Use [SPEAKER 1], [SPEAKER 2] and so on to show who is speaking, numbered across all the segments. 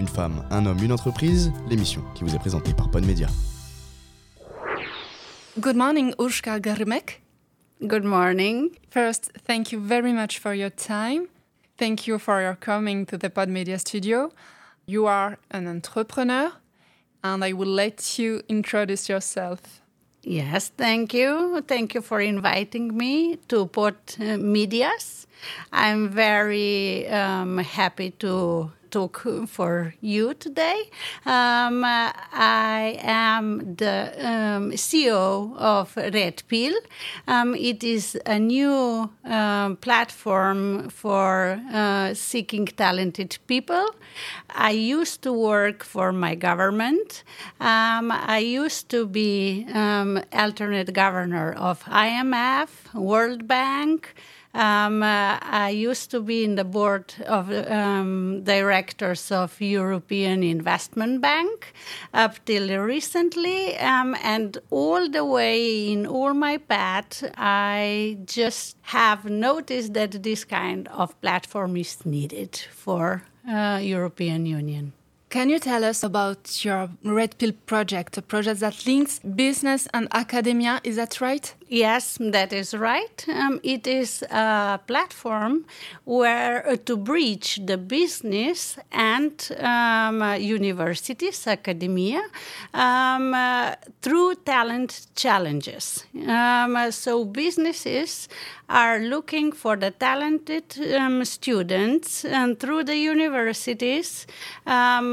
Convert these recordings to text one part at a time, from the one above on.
[SPEAKER 1] Une femme, un homme, une entreprise, l'émission qui vous est présentée par Podmedia.
[SPEAKER 2] Good morning, Urshka Garmek.
[SPEAKER 3] Good morning.
[SPEAKER 2] First, thank you very much for your time. Thank you for your coming to the Podmedia studio. You are an entrepreneur, and I will let you introduce yourself.
[SPEAKER 3] Yes, thank you. Thank you for inviting me to Pod uh, Medias. I'm very um, happy to talk for you today. Um, I am the um, CEO of RedPill. Um, it is a new um, platform for uh, seeking talented people. I used to work for my government. Um, I used to be um, alternate governor of IMF, World Bank. Um, uh, I used to be in the board of um, directors of European Investment Bank up till recently, um, and all the way in all my path, I just have noticed that this kind of platform is needed for uh, European Union.
[SPEAKER 2] Can you tell us about your RedPill project, a project that links business and academia? Is that right?
[SPEAKER 3] Yes, that is right. Um, it is a platform where uh, to bridge the business and um, universities, academia, um, uh, through talent challenges. Um, so businesses are looking for the talented um, students, and through the universities,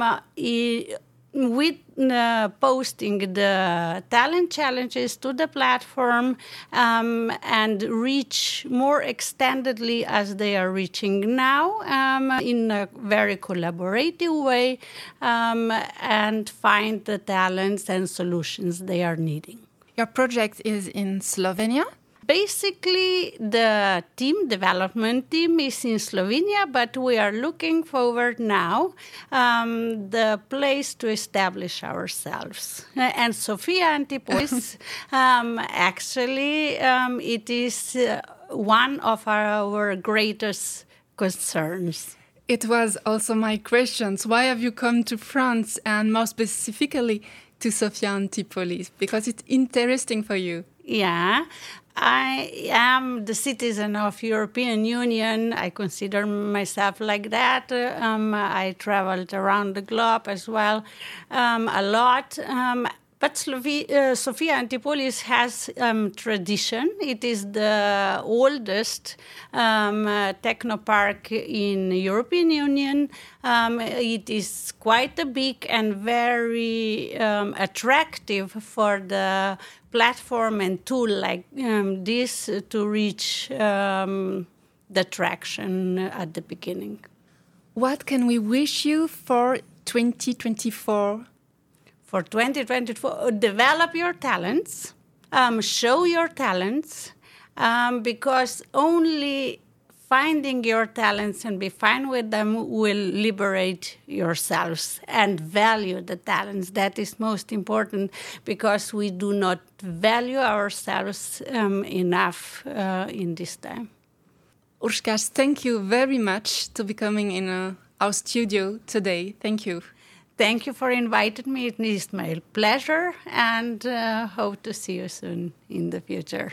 [SPEAKER 3] um, with uh, posting the talent challenges to the platform um, and reach more extendedly as they are reaching now um, in a very collaborative way um, and find the talents and solutions they are needing.
[SPEAKER 2] Your project is in Slovenia?
[SPEAKER 3] Basically, the team development team is in Slovenia, but we are looking forward now um, the place to establish ourselves. And Sophia Antipolis, um, actually, um, it is uh, one of our greatest concerns.
[SPEAKER 2] It was also my questions. Why have you come to France and more specifically to Sophia Antipolis? Because it's interesting for you.
[SPEAKER 3] Yeah, I am the citizen of European Union. I consider myself like that. Um, I traveled around the globe as well um, a lot. Um, but Slovi- uh, Antipolis has um, tradition. It is the oldest um, uh, technopark in European Union. Um, it is quite a big and very um, attractive for the platform and tool like um, this to reach um, the traction at the beginning.
[SPEAKER 2] What can we wish you for 2024?
[SPEAKER 3] For 2024, develop your talents, um, show your talents, um, because only finding your talents and be fine with them will liberate yourselves and value the talents. That is most important because we do not value ourselves um, enough uh, in this time.
[SPEAKER 2] Urshkas, thank you very much to be coming in uh, our studio today. Thank you.
[SPEAKER 3] Thank you for inviting me. It is my pleasure and uh, hope to see you soon in the future.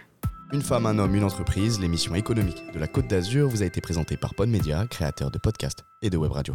[SPEAKER 1] Une femme, un homme, une entreprise, l'émission économique de la Côte d'Azur vous a été présentée par Podmedia, créateur de podcasts et de web radio.